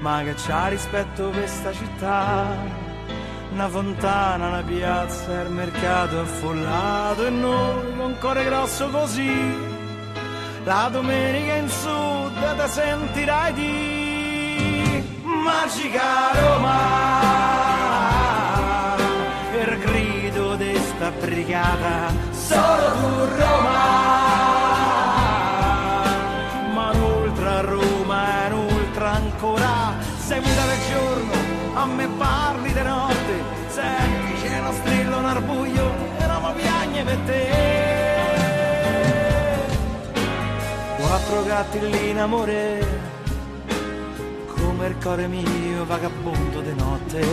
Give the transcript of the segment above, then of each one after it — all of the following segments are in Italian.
ma che c'ha rispetto per questa città. Una fontana, una piazza, il mercato affollato e noi con cuore grosso così. La domenica in sud te sentirai di Magica Roma. Il grido di sta brigata, solo tu Roma. Per te. Quattro gatti lì in amore, come il cuore mio vagabondo di notte,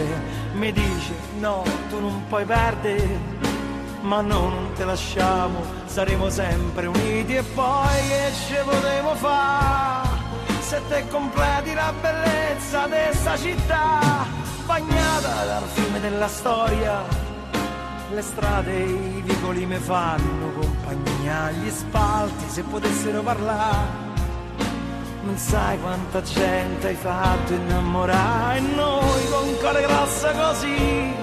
mi dice no, tu non puoi perdere. Ma no, non te lasciamo, saremo sempre uniti e poi che ci potremo fare? se te completi la bellezza di sta città, bagnata dal fiume della storia, le strade e i vicoli mi fanno compagnia, gli spalti se potessero parlare. Non sai quanta gente hai fatto innamorare noi con cuore grosso così,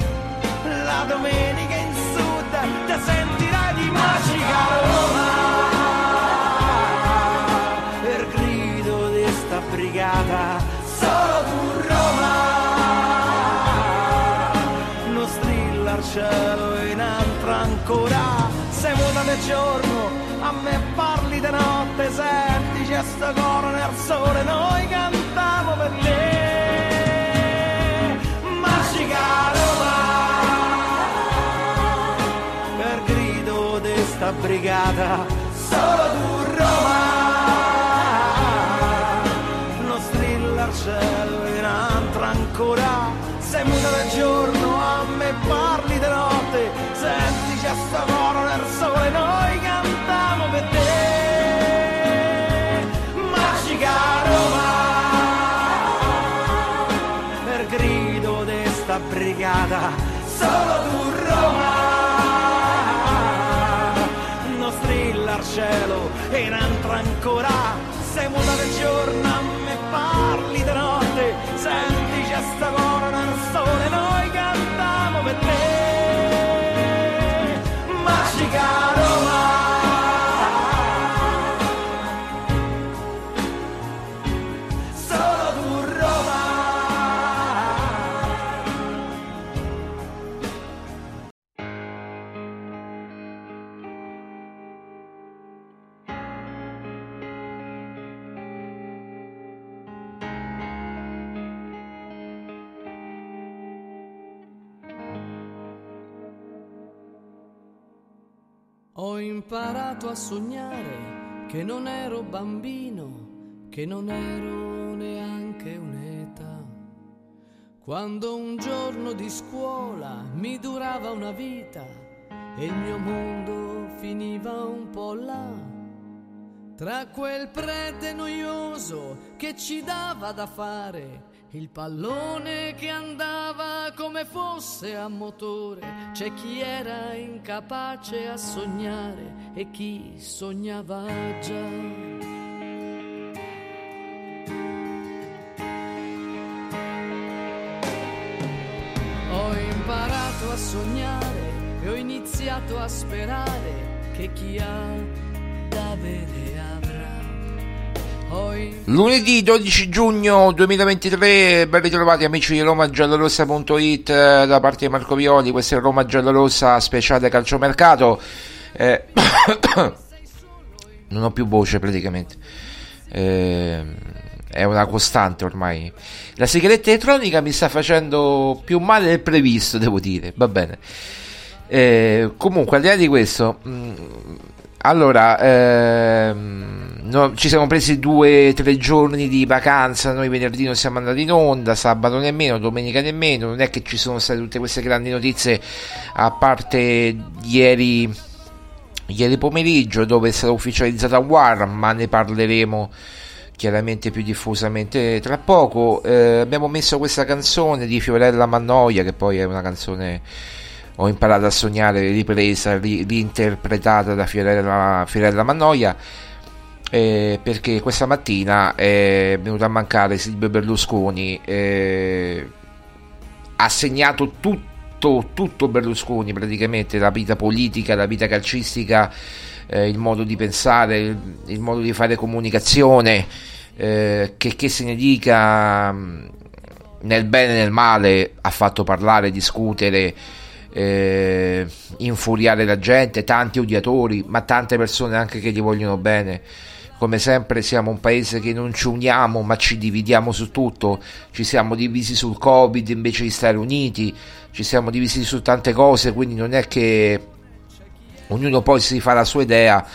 la domenica in sud ti sentirai di magica ancora, sei muta nel giorno, a me parli di notte, senti c'è sto coro nel sole, noi cantiamo per te. Magica Roma, per grido di sta brigata, solo tu Roma. cielo in altra ancora sei muta del giorno coro nel sole noi cantiamo per te. Magica Roma per grido di sta brigata solo tu Roma. Non strilla al cielo in altra ancora sei muta Ho imparato a sognare che non ero bambino, che non ero neanche un'età. Quando un giorno di scuola mi durava una vita e il mio mondo finiva un po' là. Tra quel prete noioso che ci dava da fare, il pallone che andava come fosse a motore, c'è chi era incapace a sognare e chi sognava già. imparato a sognare e ho iniziato a sperare che chi ha da avrà. Lunedì 12 giugno 2023, ben ritrovati amici di romagiallorossa.it eh, da parte di Marco Violi, questa è Roma Giallorossa speciale calciomercato. Eh, non ho più voce praticamente. Eh, è una costante ormai. La sigaretta elettronica mi sta facendo più male del previsto, devo dire. Va bene. Eh, comunque, al di là di questo, mh, mm, allora, ehm, no, ci siamo presi due o tre giorni di vacanza. Noi venerdì non siamo andati in onda, sabato nemmeno, domenica nemmeno. Non è che ci sono state tutte queste grandi notizie, a parte ieri, ieri pomeriggio, dove è stata ufficializzata War, ma ne parleremo chiaramente più diffusamente tra poco. Eh, abbiamo messo questa canzone di Fiorella Mannoia, che poi è una canzone ho imparato a sognare, ripresa, ri- reinterpretata da Fiorella, Fiorella Mannoia. Eh, perché questa mattina è venuto a mancare Silvio Berlusconi, eh, ha segnato tutto, tutto Berlusconi praticamente, la vita politica, la vita calcistica eh, il modo di pensare, il, il, modo di fare comunicazione, eh, che, che, se ne dica mm, nel bene e nel male, ha fatto parlare, discutere, eh, infuriare la gente, tanti odiatori, ma tante persone anche che gli vogliono bene. Come sempre siamo un paese che non ci uniamo ma ci dividiamo su tutto, ci siamo divisi sul Covid invece di stare uniti, ci siamo divisi su tante cose, quindi non è che ognuno poi si fa la sua idea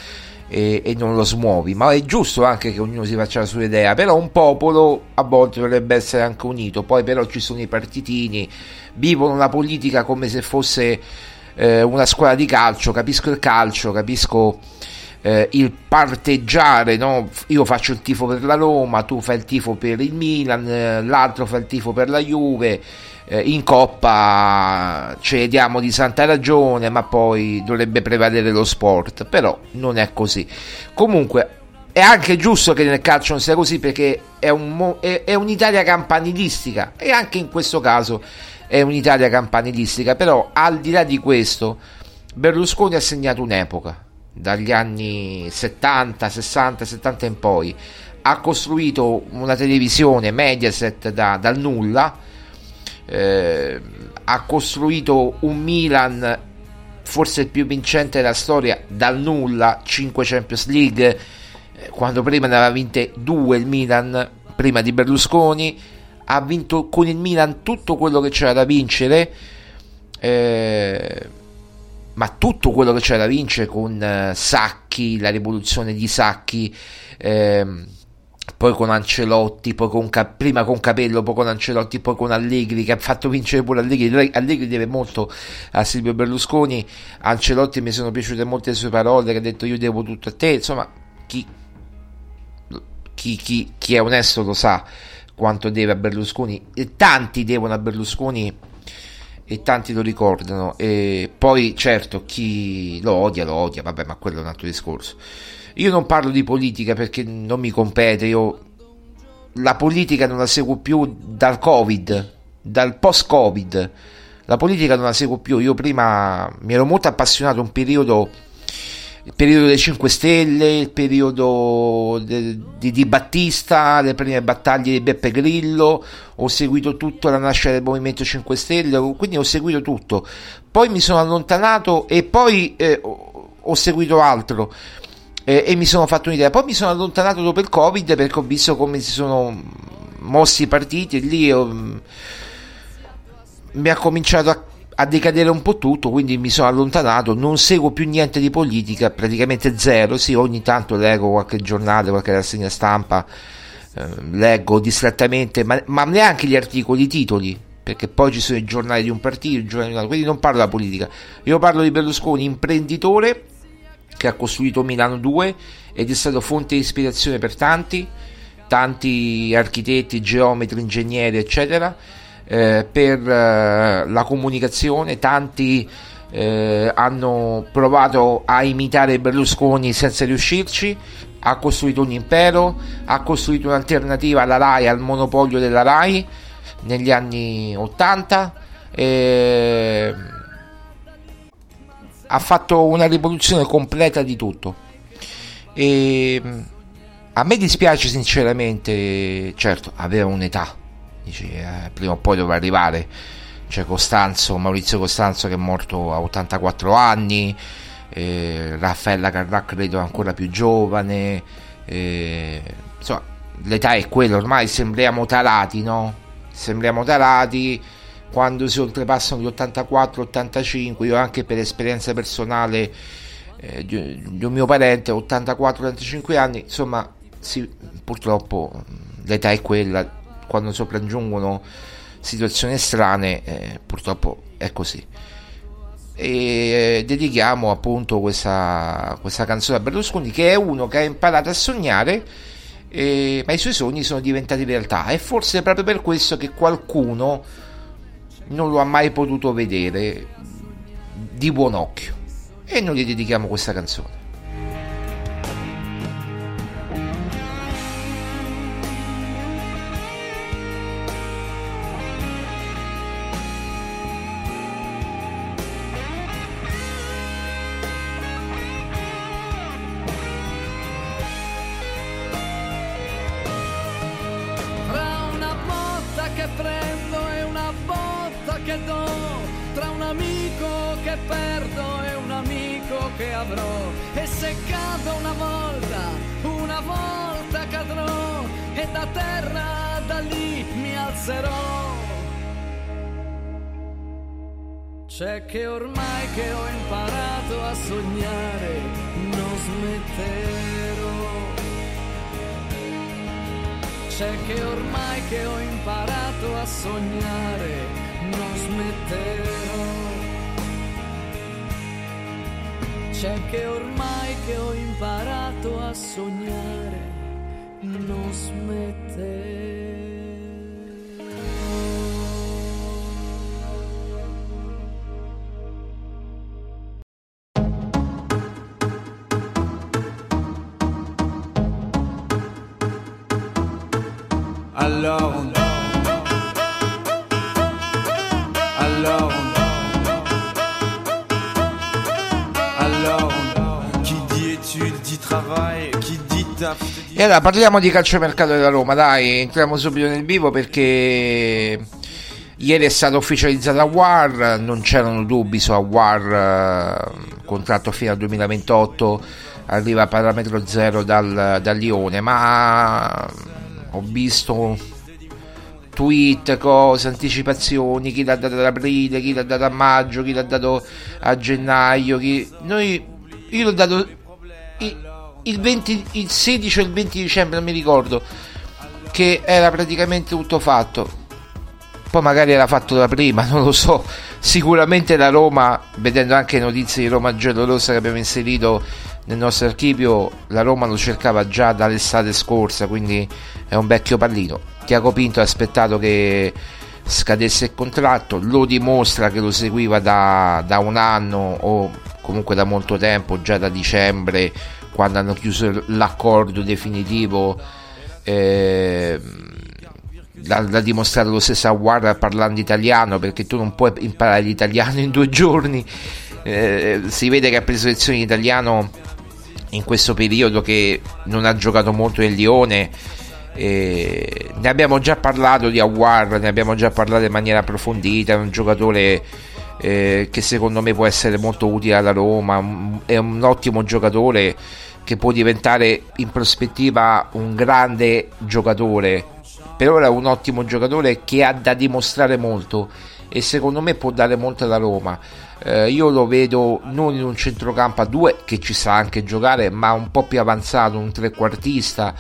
e, e, non lo smuovi, ma è giusto anche che ognuno si faccia la sua idea, però un popolo a volte dovrebbe essere anche unito, poi però ci sono i partitini, vivono la politica come se fosse eh, una squadra di calcio, capisco il calcio, capisco eh, il parteggiare, no? io faccio il tifo per la Roma, tu fai il tifo per il Milan, eh, l'altro fa il tifo per la Juve eh, in coppa ce diamo di santa ragione, ma poi dovrebbe prevalere lo sport, però non è così. Comunque è anche giusto che nel calcio non sia così perché è, un, è, è un'Italia campanilistica e anche in questo caso è un'Italia campanilistica, però al di là di questo Berlusconi ha segnato un'epoca dagli anni 70, 60, 70 in poi. Ha costruito una televisione Mediaset da, dal nulla. Eh, ha costruito un Milan forse il più vincente della storia dal nulla 5 Champions League. Eh, quando prima ne aveva vinte due il Milan prima di Berlusconi ha vinto con il Milan tutto quello che c'era da vincere eh, ma tutto quello che c'era da vincere con eh, Sacchi la rivoluzione di Sacchi eh, poi con Ancelotti, poi con prima con Capello, poi con Ancelotti, poi con Allegri, che ha fatto vincere pure Allegri. Allegri deve molto a Silvio Berlusconi. Ancelotti mi sono piaciute molte sue parole, che ha detto io devo tutto a te. Insomma, chi, chi, chi, chi è onesto lo sa quanto deve a Berlusconi. E tanti devono a Berlusconi e tanti lo ricordano. E poi, certo, chi lo odia, lo odia, vabbè, ma quello è un altro discorso. Io non parlo di politica perché non mi compete, io la politica non la seguo più dal Covid, dal post-Covid. La politica non la seguo più. Io prima mi ero molto appassionato un periodo il periodo dei 5 Stelle, il periodo di, di, di, Battista, le prime battaglie di Beppe Grillo, ho seguito tutto la nascita del Movimento 5 Stelle, quindi ho seguito tutto. Poi mi sono allontanato e poi eh, ho seguito altro eh, e mi sono fatto un'idea. Poi mi sono allontanato dopo il Covid perché ho visto come si sono mossi i partiti e lì ho, mm, mi ha cominciato a, a, decadere un po' tutto, quindi mi sono allontanato, non seguo più niente di politica, praticamente zero, sì, ogni tanto leggo qualche giornale, qualche rassegna stampa, eh, leggo distrattamente, ma, ma neanche gli articoli, i titoli perché poi ci sono i giornali di un partito, i giornali di un altro, quindi non parlo della politica. Io parlo di Berlusconi, imprenditore che ha costruito Milano 2 ed è stato fonte di ispirazione per tanti, tanti architetti, geometri, ingegneri, eccetera, eh, per eh, la comunicazione, tanti eh, hanno provato a imitare Berlusconi senza riuscirci, ha costruito un impero, ha costruito un'alternativa alla RAI, al monopolio della RAI negli anni 80. Eh, ha fatto una rivoluzione completa di tutto. E a me dispiace sinceramente, certo, aveva un'età, dici, eh, prima o poi doveva arrivare. C'è Costanzo, Maurizio Costanzo che è morto a 84 anni, eh, Raffaella Carrà credo ancora più giovane, eh, insomma l'età è quella, ormai sembriamo tarati, no? Sembriamo tarati quando si oltrepassano gli 84-85, io anche per esperienza personale eh, di, di, un mio parente, 84-85 anni, insomma, sì, purtroppo l'età è quella, quando sopraggiungono situazioni strane, eh, purtroppo è così. E eh, dedichiamo appunto questa, questa canzone a Berlusconi, che è uno che ha imparato a sognare. Eh, ma i suoi sogni sono diventati realtà e forse è proprio per questo che qualcuno non lo ha mai potuto vedere di buon occhio e noi gli dedichiamo questa canzone. Allora parliamo di calciomercato della Roma, dai, entriamo subito nel vivo perché ieri è stato ufficializzato War, non c'erano dubbi su War, contratto fino al 2028, arriva a parametro zero dal, dal Lione, ma ho visto tweet, cose, anticipazioni, chi l'ha dato ad aprile, chi l'ha dato a maggio, chi l'ha dato a gennaio, chi... Noi, io l'ho dato il, 20, il 16 o il 20 dicembre, non mi ricordo, che era praticamente tutto fatto. Poi magari era fatto da prima, non lo so. Sicuramente la Roma, vedendo anche notizie di Roma Giallorossa che abbiamo inserito nel nostro archivio, la Roma lo cercava già dall'estate scorsa, quindi è un vecchio pallino. Tiago Pinto ha aspettato che scadesse il contratto, lo dimostra che lo seguiva da, da un anno o comunque da molto tempo, già da dicembre, quando hanno chiuso l'accordo definitivo. Eh, l'ha, dimostrato lo stesso Awar parlando italiano perché tu non puoi imparare l'italiano in due giorni eh, si vede che ha preso lezioni di italiano in questo periodo che non ha giocato molto nel Lione eh, ne abbiamo già parlato di Awar, ne abbiamo già parlato in maniera approfondita, è un giocatore eh, che secondo me può essere molto utile alla Roma, è un ottimo giocatore che può diventare in prospettiva un grande giocatore, per ora è un ottimo giocatore che ha da dimostrare molto e secondo me può dare molto alla Roma. Eh, io lo vedo non in un centrocampo a due che ci sa anche giocare, ma un po' più avanzato, un trequartista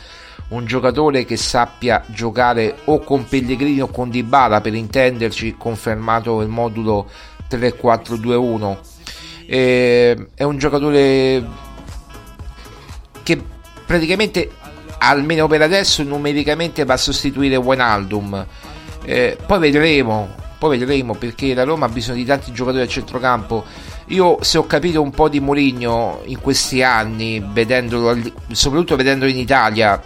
un giocatore che sappia giocare o con Pellegrini o con Dybala per intenderci confermato il modulo 3-4-2-1 eh, è un giocatore che praticamente almeno per adesso numericamente va a sostituire Wijnaldum. Eh, poi vedremo poi vedremo perché la Roma ha bisogno di tanti giocatori a centrocampo. Io se ho capito un po' di Mourinho in questi anni vedendolo soprattutto vedendolo in Italia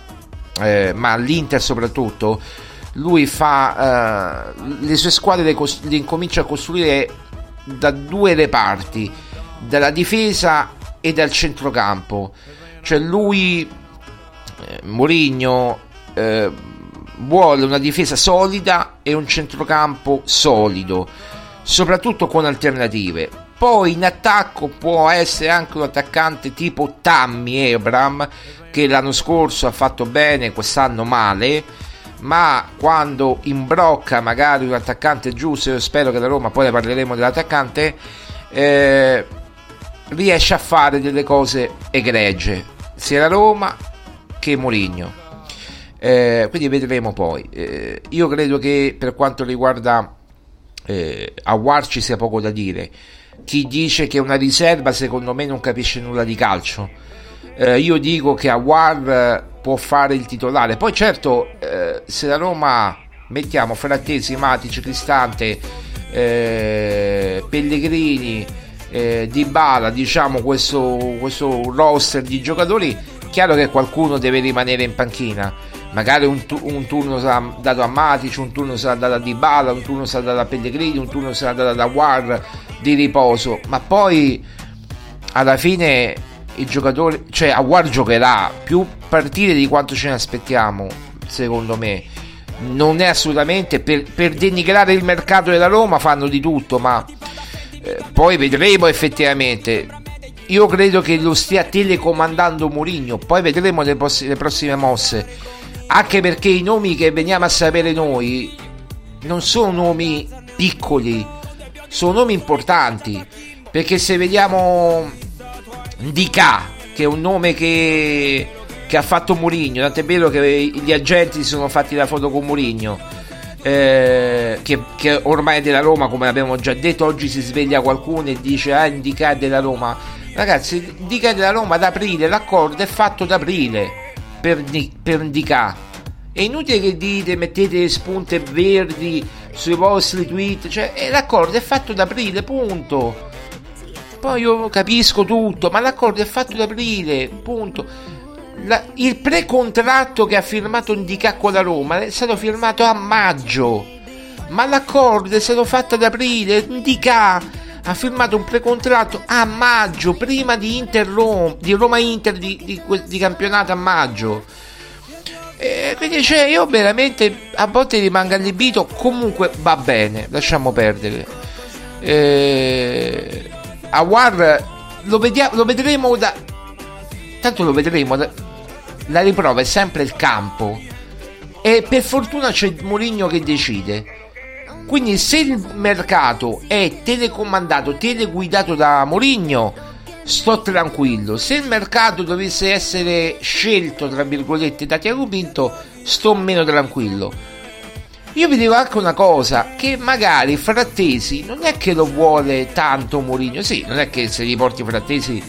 eh, ma all'Inter soprattutto lui fa eh, le sue squadre le, cos- le incomincia a costruire da due reparti dalla difesa e dal centrocampo. Cioè lui eh, Mourinho eh, vuole una difesa solida e un centrocampo solido soprattutto con alternative. Poi in attacco può essere anche un attaccante tipo Tammy Abram che l'anno scorso ha fatto bene, quest'anno male, ma quando imbrocca magari un attaccante giusto, spero che la Roma, poi ne parleremo dell'attaccante, eh, riesce a fare delle cose egregie, sia la Roma che Mourinho. Eh, quindi vedremo poi. Eh, io credo che per quanto riguarda eh, Awar ci sia poco da dire. Chi dice che è una riserva, secondo me, non capisce nulla di calcio eh, io dico che Awar può fare il titolare. Poi certo, eh, se la Roma mettiamo Frattesi, Matic, Cristante, eh, Pellegrini, eh, Di Bala, diciamo questo, questo roster di giocatori, chiaro che qualcuno deve rimanere in panchina. Magari un, un turno sarà dato a Matic, un turno sarà dato a Di Bala, un turno sarà dato a Pellegrini, un turno sarà dato a War di riposo. Ma poi alla fine il giocatore, cioè Aguar giocherà più partite di quanto ce ne aspettiamo, secondo me. Non è assolutamente per, per denigrare il mercato della Roma, fanno di tutto, ma eh, poi vedremo effettivamente. Io credo che lo stia telecomandando Mourinho, poi vedremo le, poss- le prossime mosse. Anche perché i nomi che veniamo a sapere noi non sono nomi piccoli, sono nomi importanti. Perché se vediamo Ndika, che è un nome che, che ha fatto Murigno, tant'è vero che gli agenti si sono fatti la foto con Murigno. Eh, che, che, ormai è della Roma, come abbiamo già detto. Oggi si sveglia qualcuno e dice: Ah, Indica è della Roma. Ragazzi, Indica è della Roma ad aprile. L'accordo è fatto ad aprile per, per Indica. È inutile che dite, mettete spunte verdi sui vostri tweet. Cioè, l'accordo è fatto ad aprile, punto. Poi io capisco tutto, ma l'accordo è fatto ad aprile, punto. La, il pre-contratto che ha firmato Indica con la Roma è stato firmato a maggio, ma l'accordo è stato fatto ad aprile. Indica ha firmato un pre-contratto a maggio, prima di, Inter Roma, di Roma Inter di, di, di campionato a maggio. E quindi cioè, io veramente a volte rimango allibito, comunque va bene, lasciamo perdere. Eh, Awar lo, vediamo, lo vedremo da... Tanto lo vedremo da... La riprova è sempre il campo. E per fortuna c'è Mourinho che decide. Quindi se il mercato è telecomandato, teleguidato da Mourinho, sto tranquillo. Se il mercato dovesse essere scelto, tra virgolette, da Tiago Pinto, sto meno tranquillo io vi dico anche una cosa, che magari Frattesi non è che lo vuole tanto Mourinho, sì, non è che se gli porti Frattesi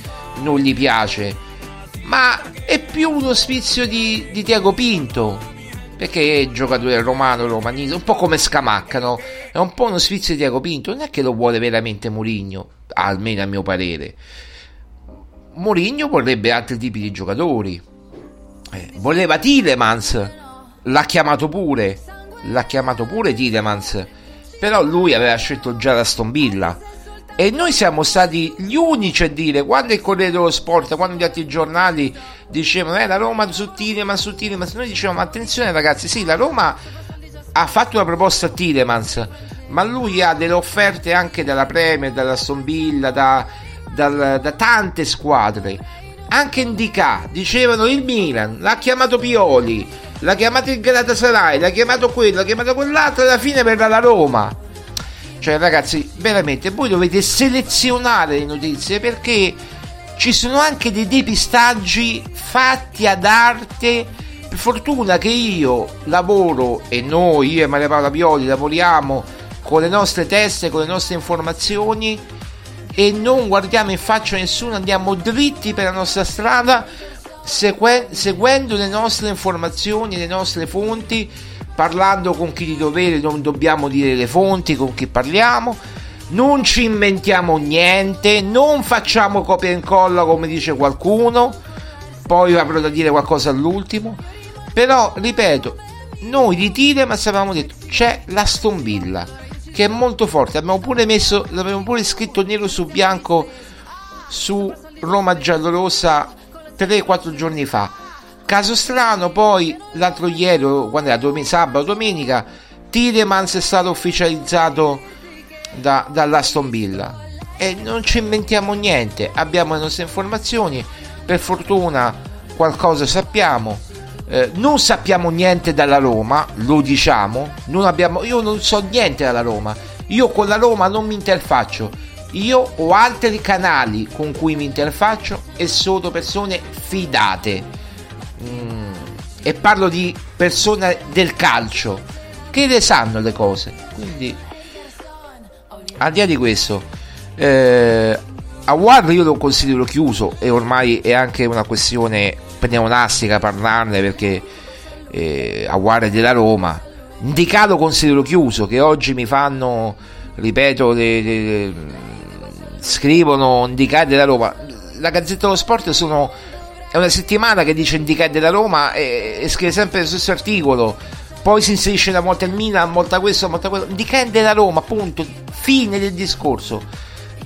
non gli piace, ma è più uno sfizio di, di Tiago Pinto, perché è giocatore romano, romanista, un po' come Scamacca, no? È un po' uno sfizio di Tiago Pinto, non è che lo vuole veramente Mourinho, almeno a mio parere. Mourinho vorrebbe altri tipi di giocatori. Eh, voleva Tilemans, l'ha chiamato pure l'ha chiamato pure Tidemans, però lui aveva scelto già la Villa. E noi siamo stati gli unici a dire, quando il Corriere dello Sport, quando gli altri giornali dicevano, eh, la Roma su Tidemans, su Tidemans, noi dicevamo, attenzione ragazzi, sì, la Roma ha fatto una proposta a Tidemans, ma lui ha delle offerte anche dalla Premier, dalla Villa, da, da, da tante squadre. Anche Indica, dicevano il Milan, l'ha chiamato Pioli, l'ha chiamato il Galatasaray, l'ha chiamato quello, l'ha chiamato quell'altro, alla fine verrà la Roma. Cioè, ragazzi, veramente voi dovete selezionare le notizie perché ci sono anche dei depistaggi fatti ad arte per fortuna che io lavoro e noi, io e Maria Paola Pioli, lavoriamo con le nostre teste, con le nostre informazioni e non guardiamo in faccia a nessuno, andiamo dritti per la nostra strada segue- seguendo le nostre informazioni, le nostre fonti, parlando con chi di dovere, non dobbiamo dire le fonti con chi parliamo, non ci inventiamo niente, non facciamo copia e incolla come dice qualcuno, poi avrò da dire qualcosa all'ultimo, però ripeto, noi di Tidem avevamo detto c'è la stombilla che è molto forte, abbiamo pure messo, l'abbiamo pure scritto nero su bianco su Roma Giallorosa 3-4 giorni fa. Caso strano, poi l'altro ieri, quando era domen- sabato domenica, Tiremans è stato ufficializzato da, dall'Aston Villa. E non ci inventiamo niente, abbiamo le nostre informazioni, per fortuna qualcosa sappiamo. Eh, non sappiamo niente dalla Roma, lo diciamo, non abbiamo, io non so niente dalla Roma, io con la Roma non mi interfaccio, io ho altri canali con cui mi interfaccio e sono persone fidate. Mm, e parlo di persone del calcio che le sanno le cose. Quindi, al di là di questo, eh, Awar io lo considero chiuso e ormai è anche una questione pneonastica parlarne perché eh, Awar è della Roma. Indicato considero chiuso, che oggi mi fanno, ripeto, le, le, scrivono indicati della Roma. La Gazzetta dello Sport sono, è una settimana che dice indicati della Roma e, e scrive sempre lo stesso articolo. Poi si inserisce una volta il Milan, una volta questo, una volta quello. Indicati della Roma, punto. Fine del discorso.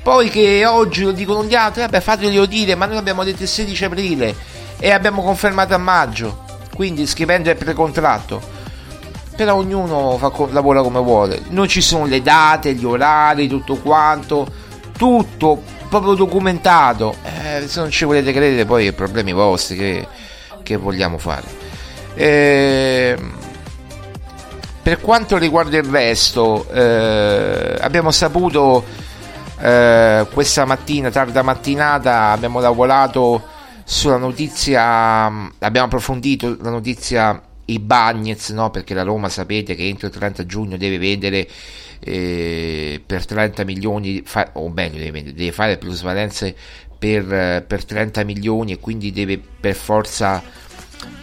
Poi che oggi lo dicono gli altri, vabbè fateglielo dire, ma noi abbiamo detto il 16 aprile e abbiamo confermato a maggio. Quindi scrivendo il precontratto però ognuno fa, lavora come vuole. Non ci sono le date, gli orari, tutto quanto tutto proprio documentato. Eh, se non ci volete credere, poi problemi vostri che, che vogliamo fare. Eh, per quanto riguarda il resto, eh, abbiamo saputo eh, questa mattina, tarda mattinata, abbiamo lavorato sulla notizia, abbiamo approfondito la notizia i Bagnets, no? perché la Roma sapete che entro il 30 giugno deve vendere eh, per 30 milioni, fa, o meglio deve, deve fare plusvalenze per, per 30 milioni e quindi deve per forza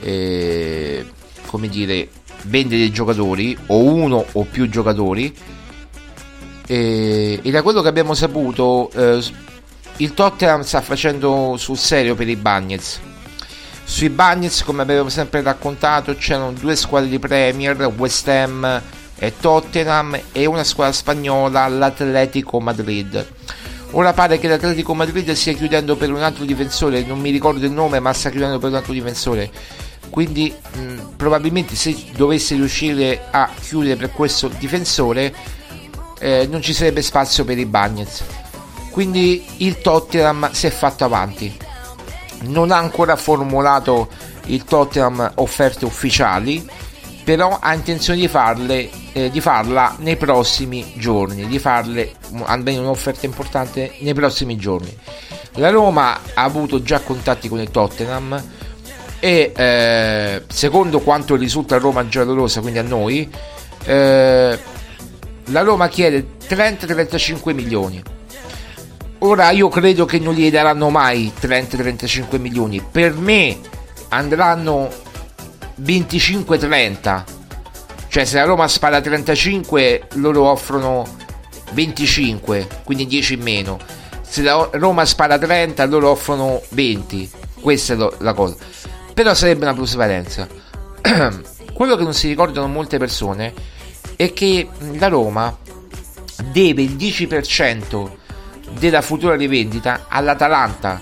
eh, come dire vendere dei giocatori o uno o più giocatori. E, e da quello che abbiamo saputo eh, il Tottenham sta facendo sul serio per i Bagnets sui Bagnets come abbiamo sempre raccontato c'erano due squadre di Premier West Ham e Tottenham e una squadra spagnola l'Atletico Madrid. Ora pare che l'Atletico Madrid stia chiudendo per un altro difensore non mi ricordo il nome ma sta chiudendo per un altro difensore. Quindi mh, probabilmente se dovesse riuscire a chiudere per questo difensore eh, non ci sarebbe spazio per i Bagnets. Quindi il Tottenham si è fatto avanti. Non ha ancora formulato il Tottenham offerte ufficiali però ha intenzione di, farle, eh, di farla nei prossimi giorni, di farle almeno un'offerta importante nei prossimi giorni. La Roma ha avuto già contatti con il Tottenham e eh, secondo quanto risulta a Roma giallorosa, quindi a noi, eh, la Roma chiede 30-35 milioni. Ora io credo che non gli daranno mai 30-35 milioni. Per me andranno 25-30 cioè se la Roma spara 35 loro offrono 25 quindi 10 in meno. Se la Roma spara 30 loro offrono 20 questa è la cosa. Però sarebbe una plusvalenza. Quello che non si ricordano molte persone è che la Roma deve il 10% della futura rivendita all'Atalanta.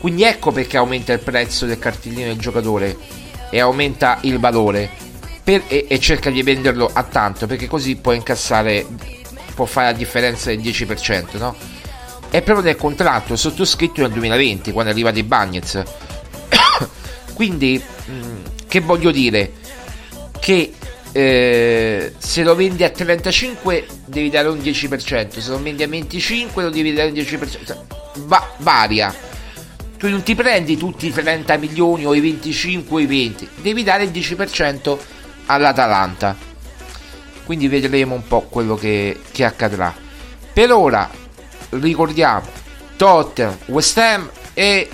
Quindi ecco perché aumenta il prezzo del cartellino del giocatore e aumenta il valore. Per, e, e, cerca di venderlo a tanto perché così può incassare può fare la differenza del 10% no? è proprio nel contratto sottoscritto nel 2020 quando è arrivato i Bagnets. Quindi mh, mm, che voglio dire? Che eh, se lo vendi a 35 devi dare un 10% se lo vendi a 25 lo devi dare un 10% Va, varia quindi non ti prendi tutti i 30 milioni o i 25 o i 20 devi dare il 10% all'Atalanta. Quindi vedremo un po' quello che, che accadrà. Per ora ricordiamo Tottenham, West Ham e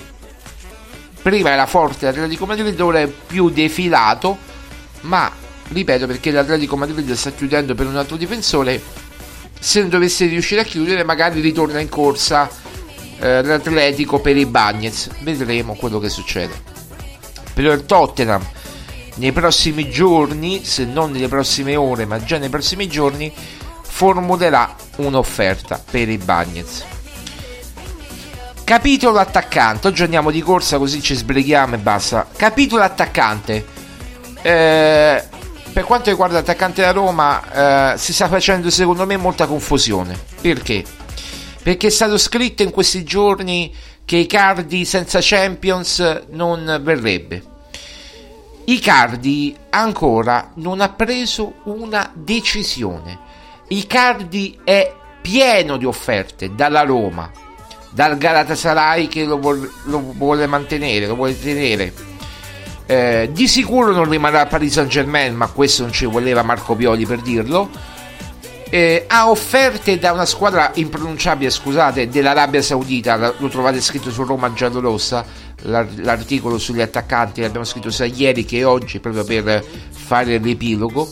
prima era forte l'Atletico Madrid ora è più defilato ma ripeto perché l'Atletico Madrid sta chiudendo per un altro difensore se non dovesse riuscire a chiudere magari ritorna in corsa eh, l'Atletico per i Bagnets. Vedremo quello che succede. Per il Tottenham nei prossimi giorni se non nelle prossime ore ma già nei prossimi giorni formulerà un'offerta per i Bagnets. Capitolo attaccante. Oggi andiamo di corsa così ci sbrighiamo e basta. Capitolo attaccante. Eh, per quanto riguarda l'attaccante da Roma eh, si sta facendo secondo me molta confusione. Perché? Perché è stato scritto in questi giorni che Icardi senza Champions non verrebbe. Icardi ancora non ha preso una decisione. Icardi è pieno di offerte dalla Roma dal Galatasaray che lo, vuole, lo vuole mantenere lo vuole tenere. Eh, di sicuro non rimarrà a Paris Saint Germain, ma questo non ci voleva Marco Pioli per dirlo. Eh, ha offerte da una squadra impronunciabile, scusate, dell'Arabia Saudita. Lo trovate scritto su Roma Giallorossa. L'articolo sugli attaccanti l'abbiamo scritto sia ieri che oggi, proprio per fare l'epilogo.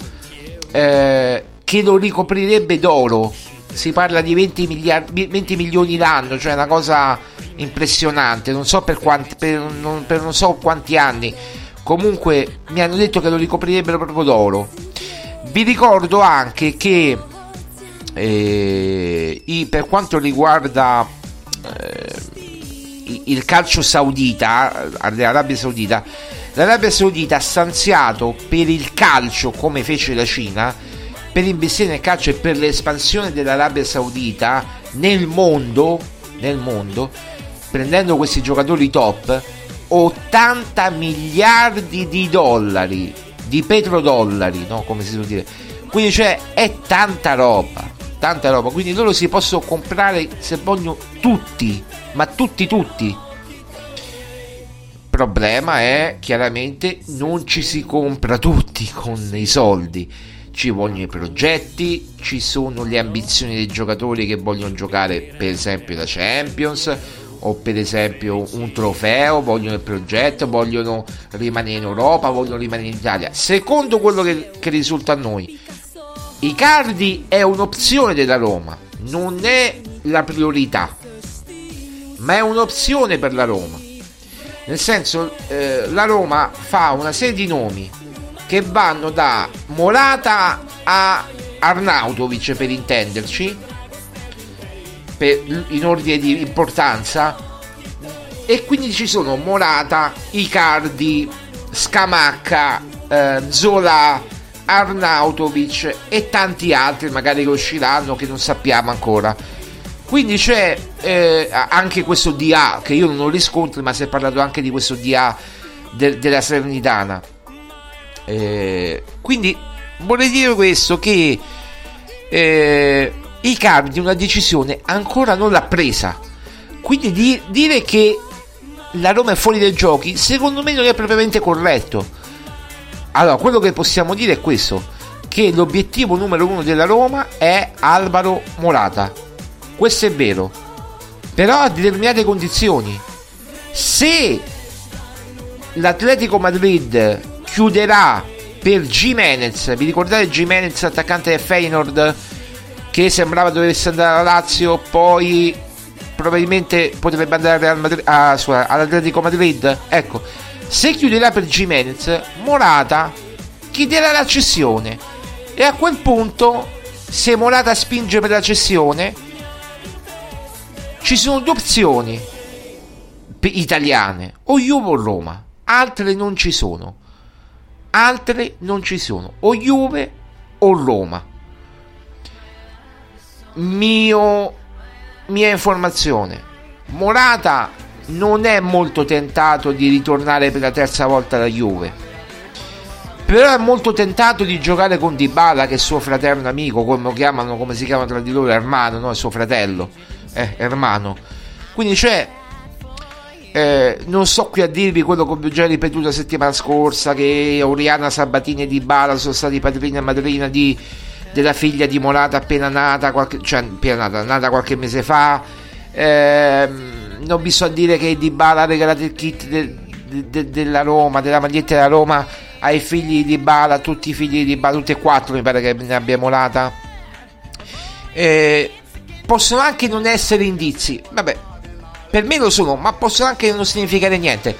Eh, che lo ricoprirebbe d'oro. Si parla di 20, miliardi, 20 milioni l'anno, cioè una cosa impressionante. Non so per, quanti, per, non, per non so quanti anni comunque mi hanno detto che lo ricoprirebbero proprio d'oro vi ricordo anche che i, per quanto riguarda eh, il calcio saudita l'Arabia Saudita l'Arabia Saudita ha stanziato per il calcio come fece la Cina per investire nel calcio e per l'espansione dell'Arabia Saudita nel mondo nel mondo prendendo questi giocatori top 80 miliardi di dollari, di petrodollari, no? Come si può dire. Quindi cioè è tanta roba, tanta roba. Quindi loro si possono comprare se vogliono tutti, ma tutti tutti. Il problema è chiaramente non ci si compra tutti con i soldi. Ci vogliono i progetti, ci sono le ambizioni dei giocatori che vogliono giocare per esempio la Champions, o per esempio un trofeo, vogliono il progetto, vogliono rimanere in Europa, vogliono rimanere in Italia. Secondo quello che, che risulta a noi, Icardi è un'opzione della Roma, non è la priorità, ma è un'opzione per la Roma. Nel senso, eh, la Roma fa una serie di nomi che vanno da Morata a Arnautovic per intenderci per, in ordine di importanza e quindi ci sono Morata, Icardi, Scamacca, eh, Zola, Arnautovic e tanti altri magari che usciranno che non sappiamo ancora. Quindi c'è eh, anche questo DA che io non ho riscontri, ma si è parlato anche di questo DA de- della Serenitana. Eh, quindi vorrei dire questo che eh, Icardi una decisione ancora non l'ha presa. Quindi di, dire che la Roma è fuori dai giochi, secondo me non è propriamente corretto. Allora, quello che possiamo dire è questo, che l'obiettivo numero uno della Roma è Alvaro Morata. Questo è vero. Però a determinate condizioni. Se l'Atletico Madrid chiuderà per Jimenez, vi ricordate Jimenez attaccante del Feyenoord che sembrava dovesse andare alla Lazio, poi probabilmente potrebbe andare al Madrid, ah, all'Atletico Madrid. Ecco, se chiuderà per Jimenez, Morata chiederà la cessione. E a quel punto, se Morata spinge per la cessione, ci sono due opzioni italiane, o Juve o Roma. Altre non ci sono. Altre non ci sono, o Juve o Roma mio, mia informazione. Morata non è molto tentato di ritornare per la terza volta alla Juve. Però è molto tentato di giocare con Dybala, che è suo fratello amico, come chiamano, come si chiama tra di loro, Hermano, no? È suo fratello, eh, Hermano. Quindi c'è Eh, non sto qui a dirvi quello che vi ho già ripetuto la settimana scorsa che Oriana Sabatini e Di Bala sono stati padrina e madrina di, della figlia di Morata appena nata, qualche, cioè appena nata, nata qualche mese fa. Eh, non vi sto a dire che Di Bala ha regalato il kit de, de, de, della Roma, della maglietta della Roma ai figli di Bala, tutti i figli di Bala, tutti e quattro mi pare che ne abbia Morata. Eh, possono anche non essere indizi, vabbè, per me lo sono, ma possono anche non significare niente.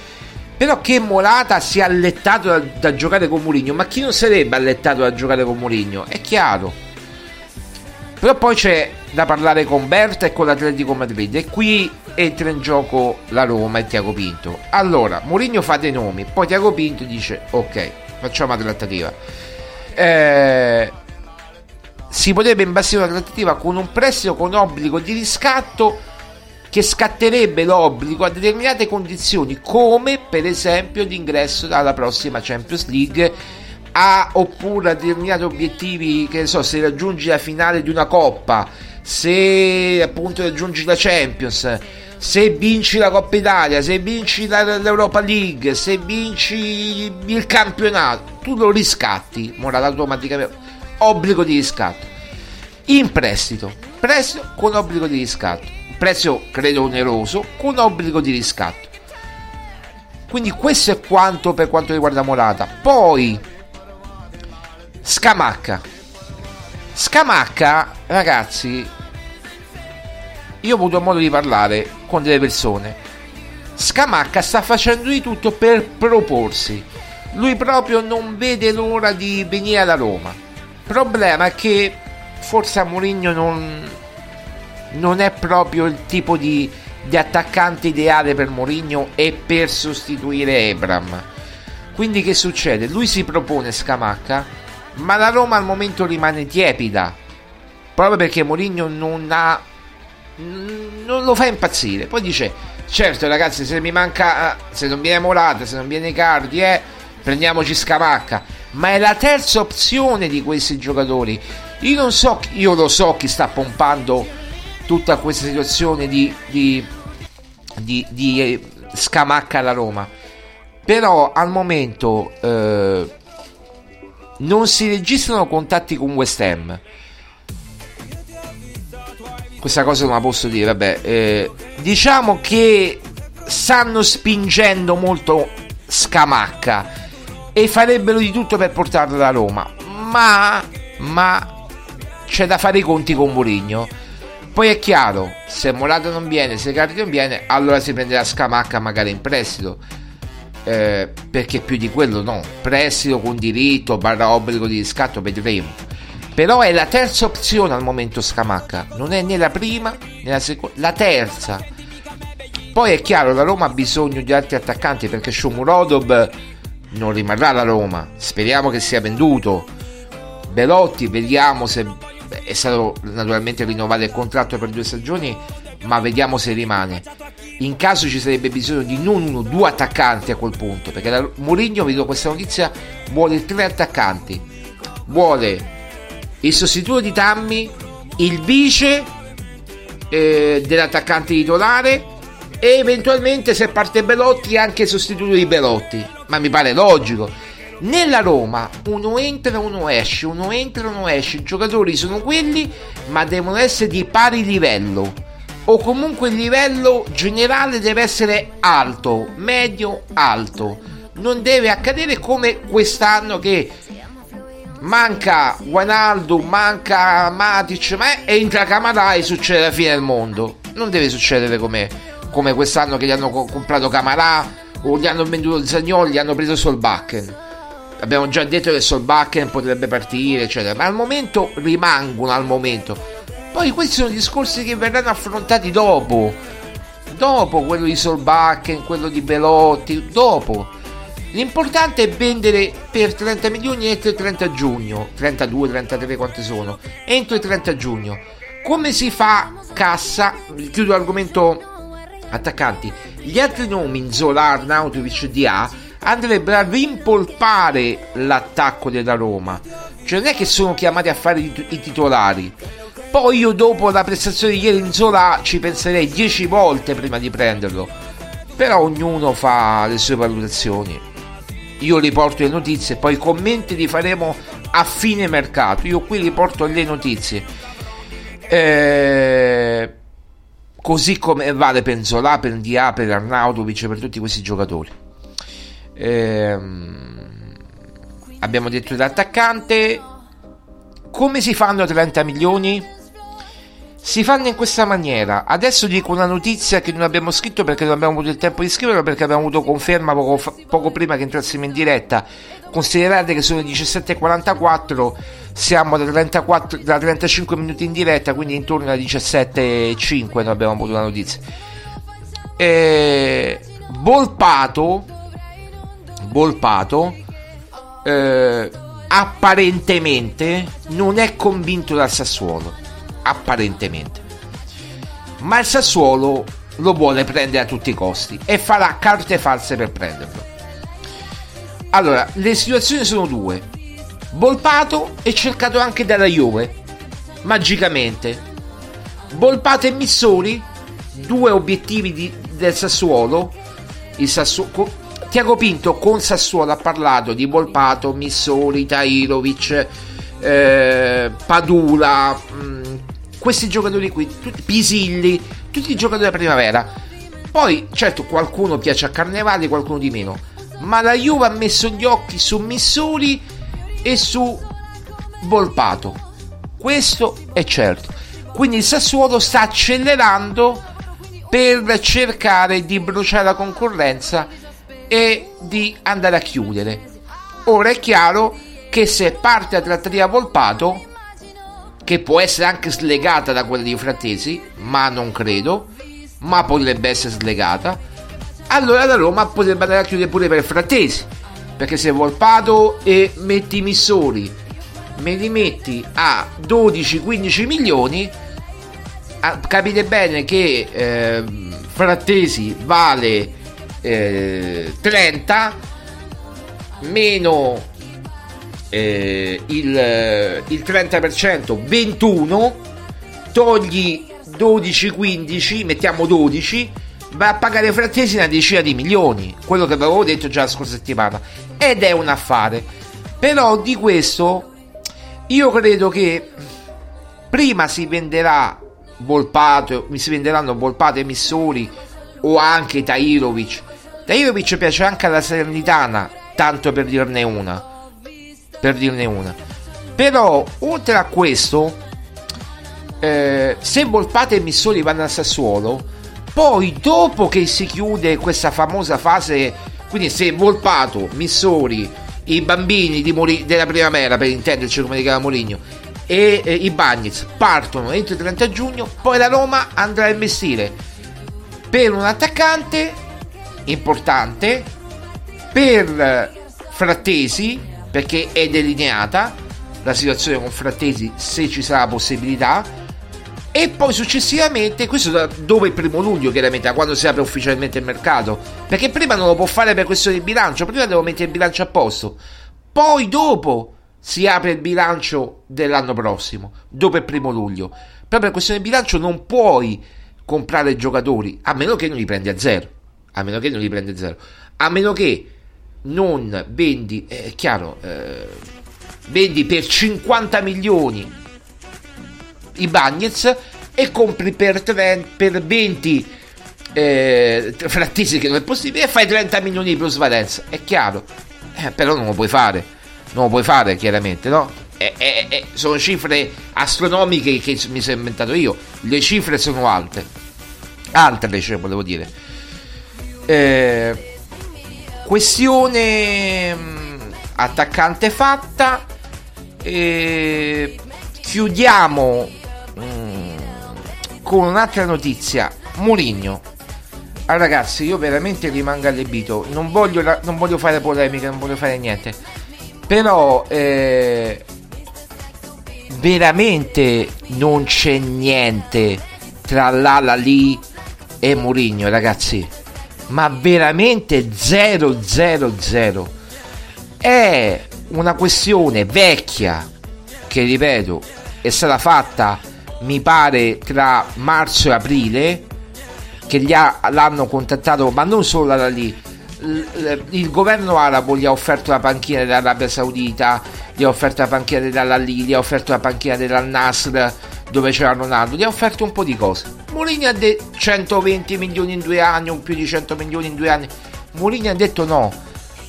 Però che Morata sia allettato da, da giocare con Mourinho, ma chi non sarebbe allettato da giocare con Mourinho? È chiaro. Però poi c'è da parlare con Berta e con l'Atletico Madrid e qui entra in gioco la Roma e Tiago Pinto. Allora, Mourinho fa dei nomi, poi Tiago Pinto dice ok, facciamo una trattativa. Eh, si potrebbe imbastire una trattativa con un prestito con obbligo di riscatto che scatterebbe l'obbligo a determinate condizioni come per esempio l'ingresso alla prossima Champions League a, oppure a determinati obiettivi che ne so se raggiungi la finale di una coppa se appunto raggiungi la Champions se vinci la Coppa Italia se vinci la, l'Europa League se vinci il campionato tu lo riscatti morale automaticamente obbligo di riscatto. In prestito prestito con obbligo di riscatto prezzo credo oneroso con obbligo di riscatto. Quindi questo è quanto per quanto riguarda Morata. Poi Scamacca. Scamacca ragazzi io ho avuto modo di parlare con delle persone. Scamacca sta facendo di tutto per proporsi. Lui proprio non vede l'ora di venire alla Roma. Problema è che forse Mourinho non, non è proprio il tipo di, di attaccante ideale per Mourinho e per sostituire Ebram. Quindi che succede? lui si propone Scamacca ma la Roma al momento rimane tiepida proprio perché Mourinho non ha non lo fa impazzire. Poi dice certo ragazzi se mi manca se non viene Morata se non viene Cardi eh, prendiamoci Scamacca. Ma è la terza opzione di questi giocatori. Io non so io lo so chi sta pompando tutta questa situazione di, di, di, di eh, Scamacca alla Roma. Però al momento eh, non si registrano contatti con West Ham questa cosa non la posso dire, vabbè. Eh, diciamo che stanno spingendo molto Scamacca e farebbero di tutto per portarlo a Roma. Ma, ma c'è da fare i conti con Mourinho. Poi è chiaro, se Morata non viene, se Cardi non viene, allora si prenderà Scamacca magari in prestito. Eh, perché più di quello no. Prestito con diritto, barra obbligo di riscatto, vedremo però è la terza opzione al momento Scamacca, non è né la prima né la seconda, la terza. Poi è chiaro, la Roma ha bisogno di altri attaccanti perché Shomurodov non rimarrà alla Roma, speriamo che sia venduto. Belotti, vediamo se è stato naturalmente rinnovato il contratto per due stagioni, ma vediamo se rimane. In caso ci sarebbe bisogno di non uno, due attaccanti a quel punto, perché la Mourinho, vedo questa notizia, vuole tre attaccanti. Vuole il sostituto di Tammy, il vice eh, dell'attaccante titolare e eventualmente se parte Belotti anche il sostituto di Belotti. Ma mi pare logico. Nella Roma uno entra, uno esce, uno entra, uno esce. I giocatori sono quelli, ma devono essere di pari livello. O comunque il livello generale deve essere alto, medio, alto. Non deve accadere come quest'anno che manca Guanaldo, manca Matic, ma entra Camarà e succede la fine del mondo. Non deve succedere come, come quest'anno che gli hanno comprato Camarà o gli hanno venduto Zagnoli, gli hanno preso Solbakken. Abbiamo già detto che Solbakken potrebbe partire, eccetera, ma al momento rimangono al momento. Poi questi sono discorsi che verranno affrontati dopo. Dopo quello di Solbakken, quello di Belotti, dopo L'importante è vendere per 30 milioni entro il 30 giugno, 32, 33 quante sono, entro il 30 giugno. Come si fa cassa? Chiudo l'argomento attaccanti. Gli altri nomi, Zola, Arnautovic, DA, andrebbero a rimpolpare l'attacco della Roma. Cioè non è che sono chiamati a fare i titolari. Poi io dopo la prestazione di ieri in Zola ci penserei 10 volte prima di prenderlo però ognuno fa le sue valutazioni. Io riporto le notizie, poi i commenti li faremo a fine mercato. Io qui riporto le notizie. Eh, così come vale per Zola, per Dia, per Arnautovic, per tutti questi giocatori. Eh, abbiamo detto l'attaccante. Come si fanno 30 milioni? Si fanno in questa maniera. Adesso dico una notizia che non abbiamo scritto perché non abbiamo avuto il tempo di scriverla perché abbiamo avuto conferma poco, poco prima che entrassimo in diretta. Considerate che sono le 17.44, siamo da, 34, da 35 minuti in diretta, quindi intorno alle 17.05 non abbiamo avuto la notizia. Eh, Volpato, Volpato eh, apparentemente non è convinto dal Sassuolo apparentemente. Ma il Sassuolo lo vuole prendere a tutti i costi e farà carte false per prenderlo. Allora, le situazioni sono due. Volpato è cercato anche dalla Juve, magicamente. Volpato e Missori, due obiettivi di, del Sassuolo. Il Sassuolo Tiago Pinto con Sassuolo ha parlato di Volpato, Missori, Tairovic, eh, Padula, mh, mm, questi giocatori qui, tutti, Pisilli, tutti i giocatori della primavera. Poi, certo, qualcuno piace a Carnevale, qualcuno di meno. Ma la Juve ha messo gli occhi su Missuri e su Volpato. Questo è certo. Quindi il Sassuolo sta accelerando per cercare di bruciare la concorrenza e di andare a chiudere. Ora è chiaro che se parte a trattativa Volpato che può essere anche slegata da quella di Frattesi, ma non credo, ma potrebbe essere slegata, allora la Roma potrebbe andare a chiudere pure per Frattesi, perché se Volpato e metti i missori, me li metti a 12-15 milioni, capite bene che eh, Frattesi vale eh, 30 meno eh, il, eh, il 30% 21 togli 12-15 mettiamo 12 va a pagare frattesi una decina di milioni quello che avevo detto già la scorsa settimana ed è un affare. Però di questo io credo che prima si venderà Volpato si venderanno Volpato e Missori o anche Tairovic. Tairovic piace anche alla Salernitana tanto per dirne una per dirne una. Però, oltre a questo, eh, se Volpate e Missoli vanno al Sassuolo, poi dopo che si chiude questa famosa fase, quindi se Volpato, Missori, i bambini Mori- della primavera, per intenderci come chiama Moligno, e eh, i Bagnets partono entro il 30 giugno, poi la Roma andrà a investire per un attaccante importante, per Frattesi, perché è delineata la situazione con Frattesi se ci sarà la possibilità e poi successivamente questo da dove il primo luglio chiaramente da quando si apre ufficialmente il mercato perché prima non lo può fare per questione di bilancio prima devo mettere il bilancio a posto poi dopo si apre il bilancio dell'anno prossimo dopo il primo luglio. Proprio per questione di bilancio non puoi comprare giocatori a meno che non li prendi a zero a meno che non li prendi a zero a meno che non vendi, è chiaro, eh, vendi per 50 milioni i Bagnets e compri per, 30, per 20 eh, frattesi che non è possibile e fai 30 milioni di plusvalenza, è chiaro, eh, però non lo puoi fare, non lo puoi fare chiaramente, no? Eh, eh, sono cifre astronomiche che mi sono inventato io, le cifre sono alte, altre cioè, volevo dire. Eh, Questione mm, attaccante fatta. E chiudiamo mm, con un'altra notizia. Mourinho. Ah, ragazzi, io veramente rimango allibito. Non voglio, non voglio fare polemiche, non voglio fare niente. Però eh, veramente non c'è niente tra l'ala lì e Mourinho, ragazzi ma veramente 000. È una questione vecchia che ripeto è stata fatta mi pare tra marzo e aprile che gli ha, l'hanno contattato, ma non solo da lì. Il governo arabo gli ha offerto la panchina dell'Arabia Saudita, gli ha offerto la panchina dell'Al-Ali, gli ha offerto la panchina dell'Al-Nasr dove c'era Ronaldo, gli ha offerto un po' di cose. Mourinho ha detto 120 milioni in due anni, o più di 100 milioni in due anni. Mourinho ha detto no.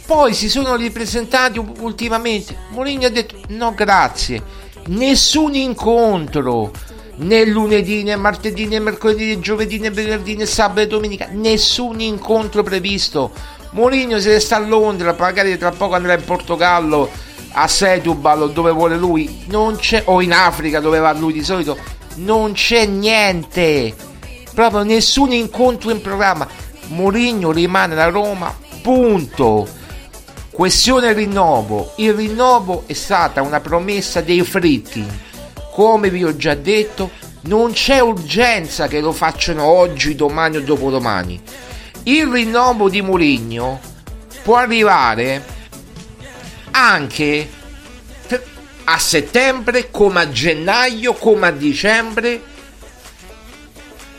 Poi si sono ripresentati ultimamente. Mourinho ha detto no grazie. Nessun incontro né lunedì né martedì né mercoledì né giovedì né venerdì né sabato e domenica. Nessun incontro previsto. Mourinho se ne sta a Londra, magari tra poco andrà in Portogallo a Setubal dove vuole lui. Non c'è o in Africa dove va lui di solito. Non c'è niente. Proprio nessun incontro in programma. Mourinho rimane a Roma. Punto Questione rinnovo. Il rinnovo è stata una promessa dei fritti. Come vi ho già detto, non c'è urgenza che lo facciano oggi, domani o dopodomani. Il rinnovo di Mourinho può arrivare anche a settembre, come a gennaio, come a dicembre.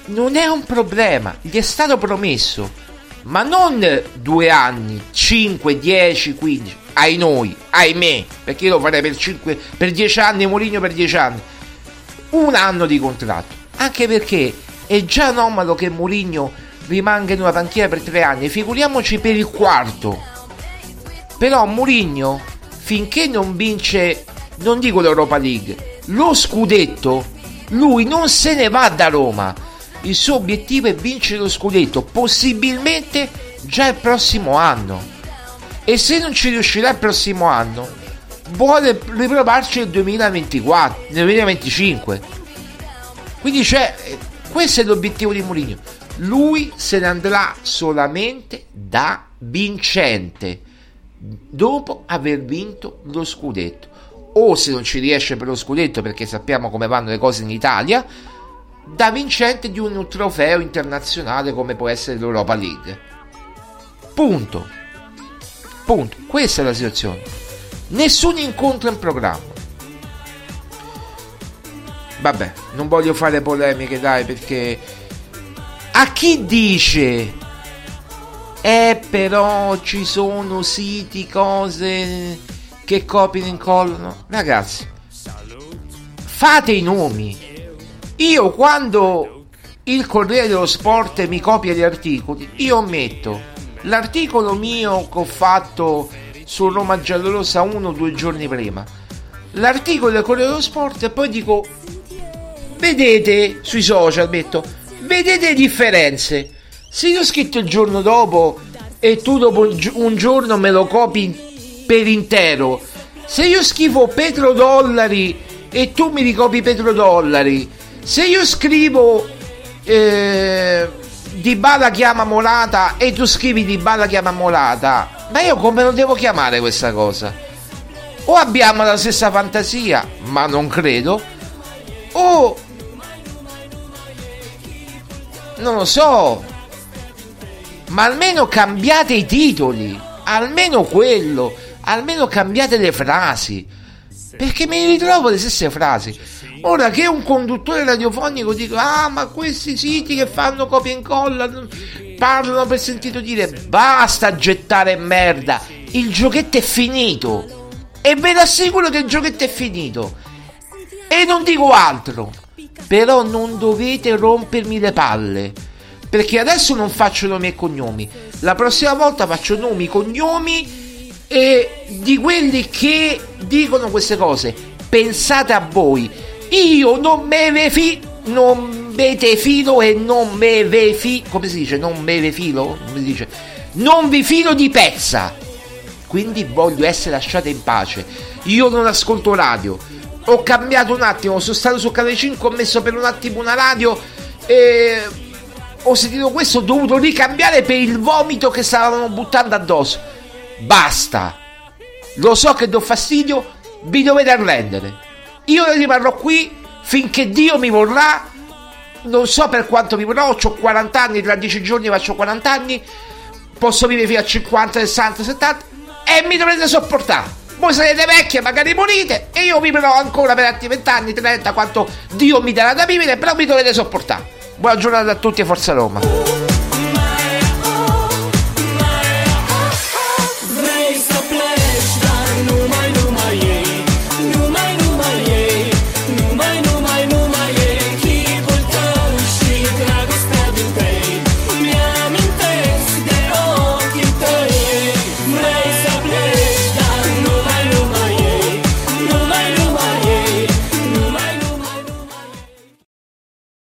Non è un problema, gli è stato promesso ma non due anni, 5, 10, 15, ai noi, ahimè, perché io lo farei per, 5, per 10 anni, Moligno per 10 anni, un anno di contratto, anche perché è già anomalo che Moligno rimanga in una panchina per 3 anni, figuriamoci per il quarto, però Moligno, finché non vince, non dico l'Europa League, lo scudetto, lui non se ne va da Roma, il suo obiettivo è vincere lo scudetto, possibilmente già il prossimo anno. E se non ci riuscirà il prossimo anno, vuole riprovarci nel 2024, nel 2025. Quindi c'è, questo è l'obiettivo di Mourinho. Lui se ne andrà solamente da vincente dopo aver vinto lo scudetto. O se non ci riesce per lo scudetto, perché sappiamo come vanno le cose in Italia, da vincente di un trofeo internazionale come può essere l'Europa League. Punto. Punto. Questa è la situazione. Nessun incontro in programma. Vabbè, non voglio fare polemiche, dai, perché a chi dice eh però ci sono siti, cose che copiano e incollano. Ragazzi, fate i nomi io quando il Corriere dello Sport mi copia gli articoli, io metto l'articolo mio che ho fatto su Roma Giallorossa uno o due giorni prima, l'articolo del Corriere dello Sport e poi dico, vedete sui social, metto, vedete differenze. Se io ho scritto il giorno dopo e tu dopo un giorno me lo copi per intero, se io schifo petrodollari e tu mi ricopi petrodollari, se io scrivo eh, Di Bala chiama Molata e tu scrivi Di Bala chiama Molata, ma io come lo devo chiamare questa cosa? O abbiamo la stessa fantasia, ma non credo, o non lo so, ma almeno cambiate i titoli, almeno quello, almeno cambiate le frasi, perché mi ritrovo le stesse frasi. Ora che un conduttore radiofonico dica, ah, ma questi siti che fanno copia e incolla parlano per sentito dire, basta gettare merda, il giochetto è finito. E ve l'assicuro che il giochetto è finito. E non dico altro. Però non dovete rompermi le palle. Perché adesso non faccio nomi e cognomi. La prossima volta faccio nomi, e cognomi e di quelli che dicono queste cose. Pensate a voi io non me ne fi, non me te filo e non me ve fi, come si dice? Non me ve filo? Come si dice? Non vi filo di pezza. Quindi voglio essere lasciate in pace. Io non ascolto radio. Ho cambiato un attimo, sono stato su Canale 5, ho messo per un attimo una radio e ho sentito questo, ho dovuto ricambiare per il vomito che stavano buttando addosso. Basta. Lo so che do fastidio, vi dovete arrendere. Io rimarrò qui finché Dio mi vorrà. Non so per quanto vorrà, ho 40 anni, tra 10 giorni faccio 40 anni. Posso vivere fino a 50, 60, 70 e mi dovrete sopportare. Voi sarete vecchie, magari morite e io vivrò ancora per altri 20 anni, 30, quanto Dio mi darà da vivere, però mi dovete sopportare. Buona giornata a tutti e forza Roma.